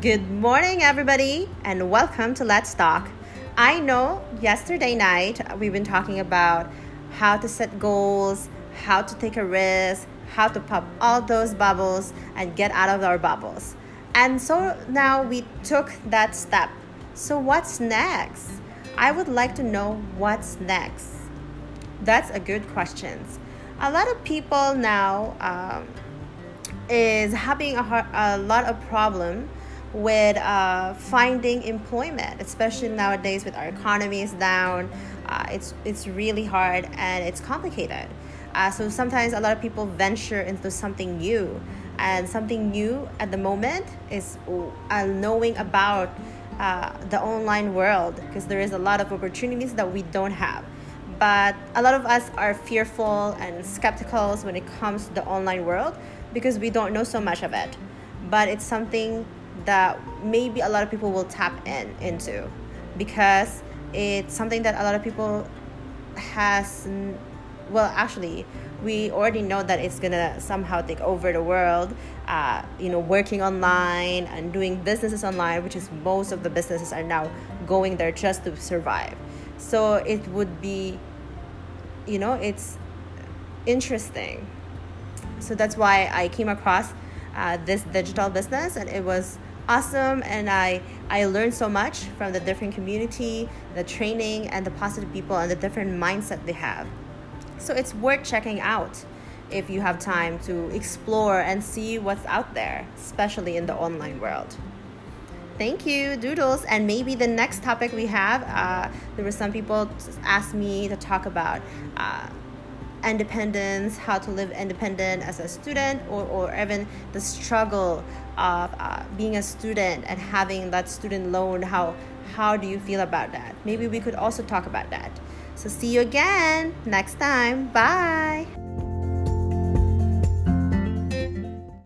Good morning, everybody, and welcome to Let's Talk. I know yesterday night we've been talking about how to set goals, how to take a risk, how to pop all those bubbles and get out of our bubbles. And so now we took that step. So, what's next? I would like to know what's next. That's a good question. A lot of people now um, is having a, a lot of problem with uh, finding employment, especially nowadays with our economy is down. Uh, it's it's really hard and it's complicated. Uh, so sometimes a lot of people venture into something new, and something new at the moment is uh, knowing about uh, the online world because there is a lot of opportunities that we don't have. But a lot of us are fearful and skeptical when it comes to the online world because we don't know so much of it. But it's something that maybe a lot of people will tap in into. Because it's something that a lot of people has well actually we already know that it's gonna somehow take over the world uh, you know working online and doing businesses online which is most of the businesses are now going there just to survive. So it would be you know it's interesting. So that's why i came across uh, this digital business and it was awesome and I, I learned so much from the different community, the training and the positive people and the different mindset they have. So it's worth checking out if you have time to explore and see what's out there, especially in the online world. Thank you, Doodles. And maybe the next topic we have, uh, there were some people asked me to talk about uh, independence, how to live independent as a student, or, or even the struggle of uh, being a student and having that student loan. How how do you feel about that? Maybe we could also talk about that. So see you again next time. Bye.